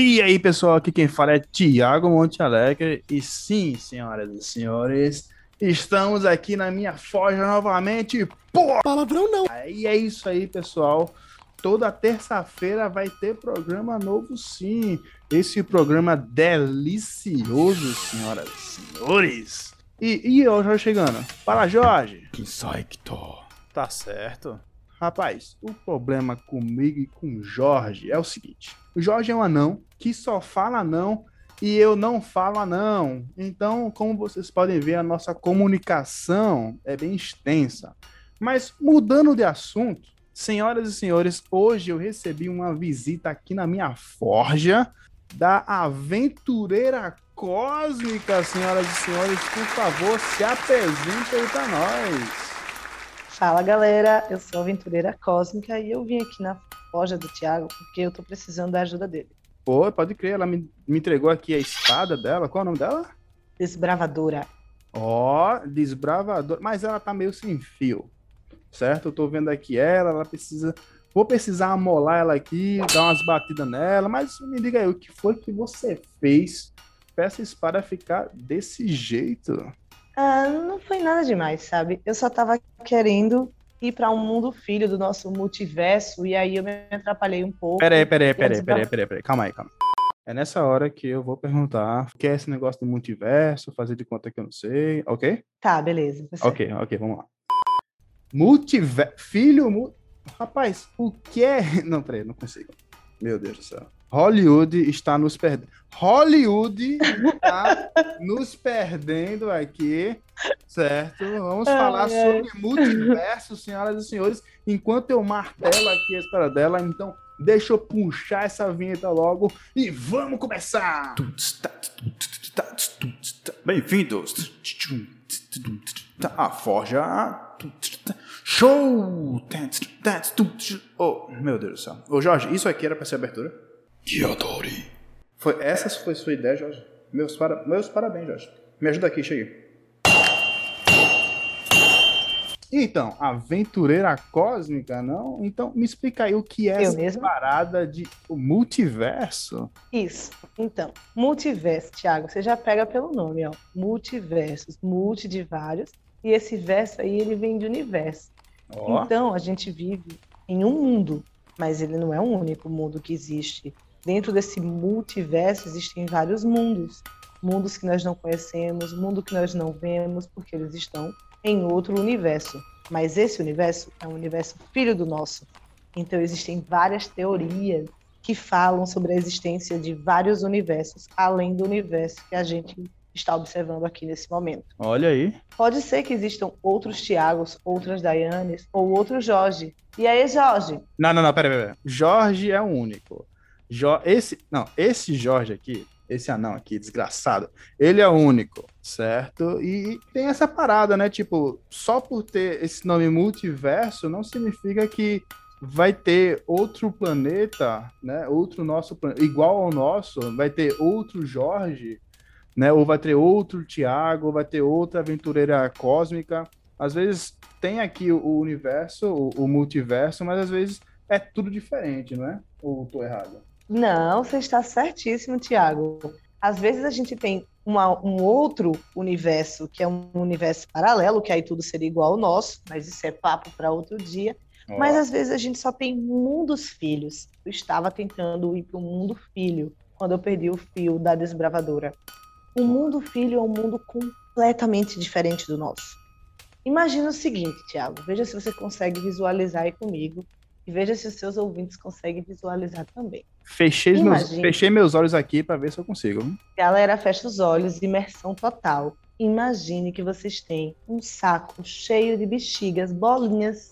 E aí, pessoal, aqui quem fala é Tiago Monte Alegre. E sim, senhoras e senhores, estamos aqui na minha forja novamente. Pô! Palavrão não. E é isso aí, pessoal. Toda terça-feira vai ter programa novo, sim. Esse programa delicioso, senhoras e senhores. E, e eu já chegando. Fala, Jorge. Insecto. Tá certo. Rapaz, o problema comigo e com Jorge é o seguinte: o Jorge é um anão que só fala não e eu não falo anão. Então, como vocês podem ver, a nossa comunicação é bem extensa. Mas mudando de assunto, senhoras e senhores, hoje eu recebi uma visita aqui na minha forja da aventureira cósmica, senhoras e senhores. Por favor, se apresente aí para nós. Fala galera, eu sou a aventureira cósmica e eu vim aqui na forja do Thiago porque eu tô precisando da ajuda dele. Pô, pode crer, ela me, me entregou aqui a espada dela. Qual é o nome dela? Desbravadora. Ó, oh, desbravadora. Mas ela tá meio sem fio, certo? Eu tô vendo aqui ela, ela precisa. Vou precisar amolar ela aqui, dar umas batidas nela. Mas me diga aí, o que foi que você fez pra essa espada ficar desse jeito? Ah, não foi nada demais, sabe? Eu só tava querendo ir para um mundo filho do nosso multiverso e aí eu me atrapalhei um pouco. Peraí, peraí, peraí, peraí, peraí, peraí, calma aí, calma. É nessa hora que eu vou perguntar o que é esse negócio do multiverso, fazer de conta que eu não sei, ok? Tá, beleza. Tá ok, ok, vamos lá. Multiverso. Filho. Mu... Rapaz, o que é. Não, peraí, não consigo. Meu Deus do céu. Hollywood está nos perdendo. Hollywood está nos perdendo aqui, certo? Vamos falar sobre multiverso, senhoras e senhores. Enquanto eu martelo aqui a história dela, então deixa eu puxar essa vinheta logo e vamos começar! Bem-vindos à Forja Show! Oh, meu Deus do céu. Ô Jorge, isso aqui era para ser abertura? Yodori. Foi, essa foi sua ideia, Jorge? Meus, para, meus parabéns, Jorge. Me ajuda aqui, cheguei. Então, aventureira cósmica, não? Então, me explica aí o que é Eu essa mesma? parada de multiverso. Isso. Então, multiverso, Thiago, você já pega pelo nome, ó. Multiversos, multi de vários. E esse verso aí, ele vem de universo. Ó, Então, a gente vive em um mundo, mas ele não é o único mundo que existe. Dentro desse multiverso existem vários mundos. Mundos que nós não conhecemos, mundo que nós não vemos, porque eles estão em outro universo. Mas esse universo é um universo filho do nosso. Então existem várias teorias que falam sobre a existência de vários universos, além do universo que a gente está observando aqui nesse momento. olha aí. Pode ser que existam outros Tiagos, outras Dayanes ou outro Jorge. E aí, Jorge? Não, não, não, pera, pera. pera. Jorge é o único. Jo esse, não, esse Jorge aqui, esse anão aqui, desgraçado, ele é único, certo? E tem essa parada, né? Tipo, só por ter esse nome multiverso não significa que vai ter outro planeta, né? Outro nosso planeta, igual ao nosso, vai ter outro Jorge, né? Ou vai ter outro Tiago, vai ter outra aventureira cósmica. Às vezes tem aqui o universo, o, o multiverso, mas às vezes é tudo diferente, não é? Ou tô errado? Não, você está certíssimo, Tiago. Às vezes a gente tem uma- um outro universo, que é um universo paralelo, que aí tudo seria igual ao nosso, mas isso é papo para outro dia. Ó, Mas às vezes a gente só tem mundos filhos. Eu estava tentando ir para o mundo filho quando eu perdi o fio da desbravadora. O mundo filho é um mundo completamente diferente do nosso. Imagina o seguinte, Tiago, veja se você consegue visualizar aí comigo e veja se os seus ouvintes conseguem visualizar também. Fechei, meus, fechei meus olhos aqui para ver se eu consigo. Galera, fecha os olhos, imersão total. Imagine que vocês têm um saco cheio de bexigas, bolinhas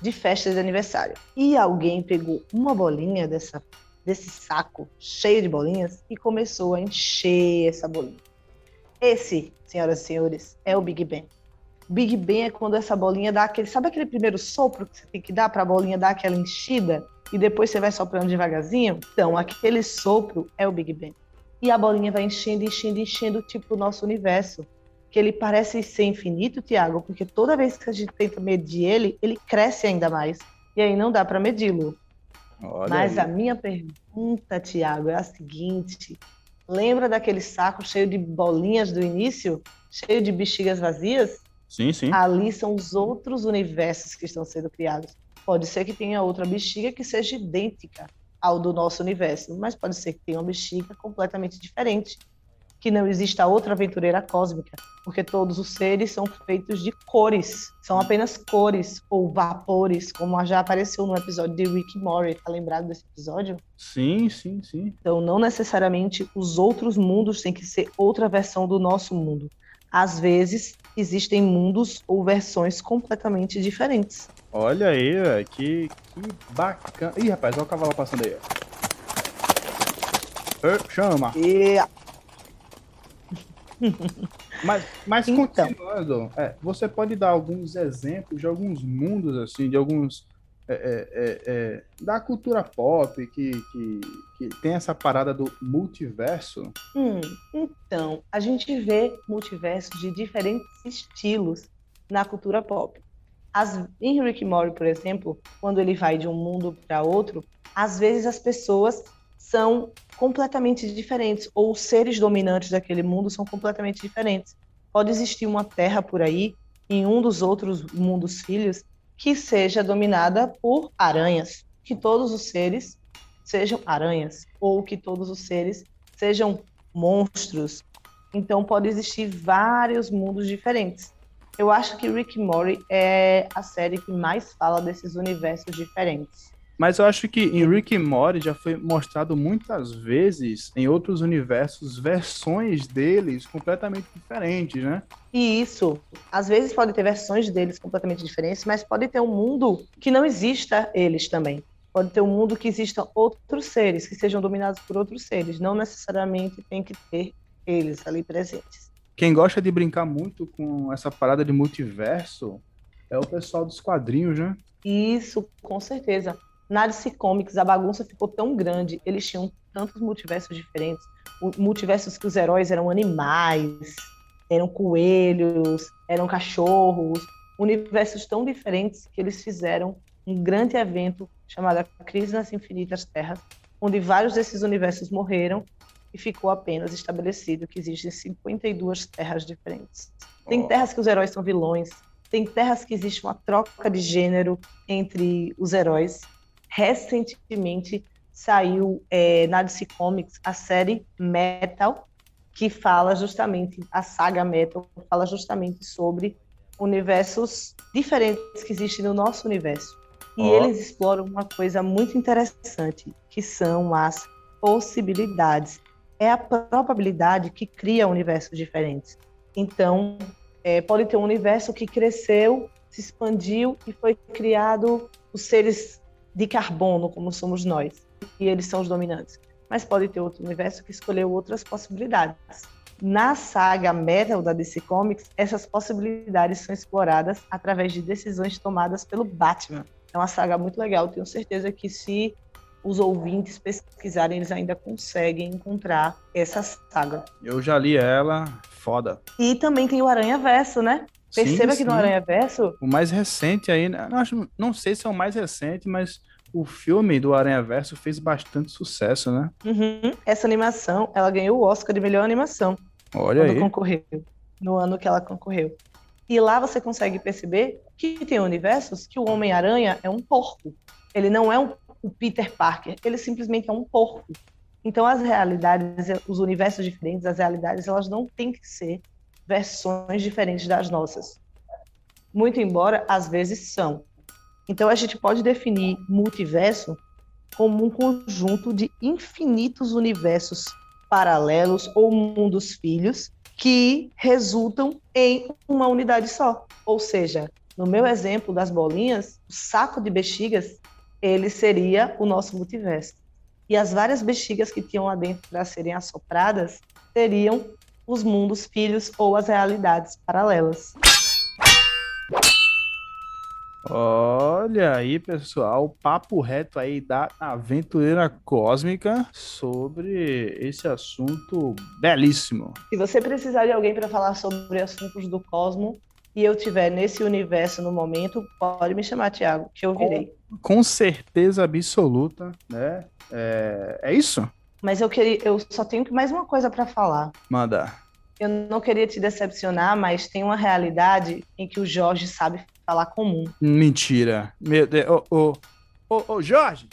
de festa de aniversário. E alguém pegou uma bolinha dessa, desse saco cheio de bolinhas e começou a encher essa bolinha. Esse, senhoras e senhores, é o Big Bang. Big Bang é quando essa bolinha dá aquele. Sabe aquele primeiro sopro que você tem que dar para a bolinha dar aquela enchida? E depois você vai soprando devagarzinho? Então, aquele sopro é o Big Bang. E a bolinha vai enchendo, enchendo, enchendo, tipo o nosso universo. Que ele parece ser infinito, Tiago, porque toda vez que a gente tenta medir ele, ele cresce ainda mais. E aí não dá para medi-lo. Mas aí. a minha pergunta, Tiago, é a seguinte: lembra daquele saco cheio de bolinhas do início? Cheio de bexigas vazias? Sim, sim. Ali são os outros universos que estão sendo criados. Pode ser que tenha outra bexiga que seja idêntica ao do nosso universo, mas pode ser que tenha uma bexiga completamente diferente, que não exista outra aventureira cósmica, porque todos os seres são feitos de cores, são apenas cores ou vapores, como já apareceu no episódio de Rick Morty, tá lembrado desse episódio? Sim, sim, sim. Então, não necessariamente os outros mundos têm que ser outra versão do nosso mundo. Às vezes, existem mundos ou versões completamente diferentes. Olha aí, velho, que, que bacana. Ih, rapaz, olha o cavalo passando aí. Ê, chama. E Mas, mas Então. continuando, é, você pode dar alguns exemplos de alguns mundos, assim, de alguns. é, é, é, é, da cultura pop que, que, que tem essa parada do multiverso. Hum, então, a gente vê multiversos de diferentes estilos na cultura pop. As, em Rick Morty, por exemplo, quando ele vai de um mundo para outro, às vezes as pessoas são completamente diferentes, ou os seres dominantes daquele mundo são completamente diferentes. Pode existir uma terra por aí, em um dos outros mundos filhos, que seja dominada por aranhas, que todos os seres sejam aranhas, ou que todos os seres sejam monstros. Então pode existir vários mundos diferentes. Eu acho que Rick and Morty é a série que mais fala desses universos diferentes. Mas eu acho que em Rick and Morty já foi mostrado muitas vezes em outros universos versões deles completamente diferentes, né? E isso, às vezes pode ter versões deles completamente diferentes, mas pode ter um mundo que não exista eles também. Pode ter um mundo que existam outros seres, que sejam dominados por outros seres. Não necessariamente tem que ter eles ali presentes. Quem gosta de brincar muito com essa parada de multiverso é o pessoal dos quadrinhos, né? Isso, com certeza. Na DC Comics, a bagunça ficou tão grande, eles tinham tantos multiversos diferentes. Multiversos que os heróis eram animais, eram coelhos, eram cachorros. Universos tão diferentes que eles fizeram um grande evento chamado Crise nas Infinitas Terras, onde vários desses universos morreram e ficou apenas estabelecido que existem 52 terras diferentes. Tem terras que os heróis são vilões, tem terras que existe uma troca de gênero entre os heróis. Recentemente saiu é, na DC Comics a série Metal, que fala justamente, a saga Metal fala justamente sobre universos diferentes que existem no nosso universo. E Ó. eles exploram uma coisa muito interessante, que são as possibilidades. É a probabilidade que cria universos diferentes. Então, é, pode ter um universo que cresceu, se expandiu e foi criado os seres de carbono, como somos nós, e eles são os dominantes. Mas pode ter outro universo que escolheu outras possibilidades. Na saga Metal da DC Comics, essas possibilidades são exploradas através de decisões tomadas pelo Batman. É uma saga muito legal, tenho certeza que se os ouvintes pesquisarem, eles ainda conseguem encontrar essa saga. Eu já li ela, foda. E também tem o Aranha Verso, né? Perceba Sim, que no sim. Aranha Verso O mais recente aí, né? não, acho, não sei se é o mais recente, mas o filme do Aranha Verso fez bastante sucesso, né? Uhum. Essa animação, ela ganhou o Oscar de melhor animação Olha quando aí. concorreu, no ano que ela concorreu. E lá você consegue perceber que tem universos que o Homem-Aranha é um porco. Ele não é um, o Peter Parker, ele simplesmente é um porco. Então as realidades, os universos diferentes, as realidades, elas não têm que ser versões diferentes das nossas. Muito embora às vezes são. Então a gente pode definir multiverso como um conjunto de infinitos universos paralelos ou mundos filhos que resultam em uma unidade só. Ou seja, no meu exemplo das bolinhas, o saco de bexigas, ele seria o nosso multiverso. E as várias bexigas que tinham lá dentro para serem assopradas seriam os mundos filhos ou as realidades paralelas. Olha aí, pessoal, papo reto aí da Aventureira Cósmica sobre esse assunto belíssimo. Se você precisar de alguém para falar sobre assuntos do cosmo, e eu tiver nesse universo no momento, pode me chamar, Thiago, que eu virei. Com certeza absoluta, né? É, é isso? Mas eu queria, eu só tenho mais uma coisa para falar. Manda. Eu não queria te decepcionar, mas tem uma realidade em que o Jorge sabe falar comum. Mentira. Meu Deus. Ô, ô, ô, ô, Jorge,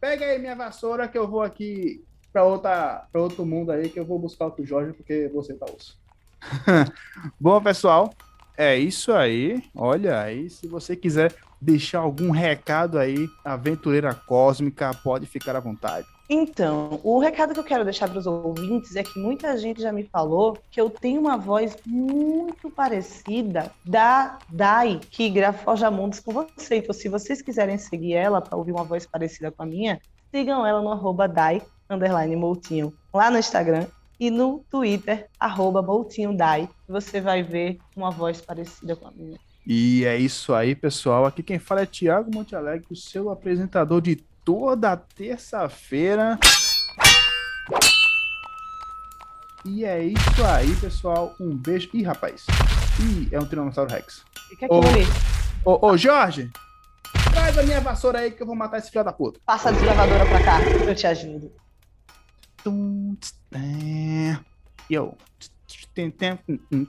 pega aí minha vassoura que eu vou aqui para outra, para outro mundo aí que eu vou buscar o Jorge porque você tá osso. Bom, pessoal, é isso aí. Olha aí, se você quiser deixar algum recado aí, aventureira cósmica, pode ficar à vontade. Então, o recado que eu quero deixar para os ouvintes é que muita gente já me falou que eu tenho uma voz muito parecida da Dai, que grava Mundos com você. Então, se vocês quiserem seguir ela para ouvir uma voz parecida com a minha, sigam ela no arroba Dai, underline Moutinho, lá no Instagram e no Twitter, arroba Dai. Você vai ver uma voz parecida com a minha. E é isso aí, pessoal. Aqui quem fala é Tiago Monte Alegre, o seu apresentador de toda terça-feira. E é isso aí, pessoal. Um beijo. Ih, rapaz. Ih, é um Tiranossauro Rex. Fica aqui, ali. Ô, ô, Jorge, traz a minha vassoura aí que eu vou matar esse filho da puta. Passa a deslavadora pra cá, eu te ajudo. Yo. Tem tempo.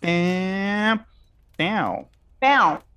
Tem. Tem. Pão.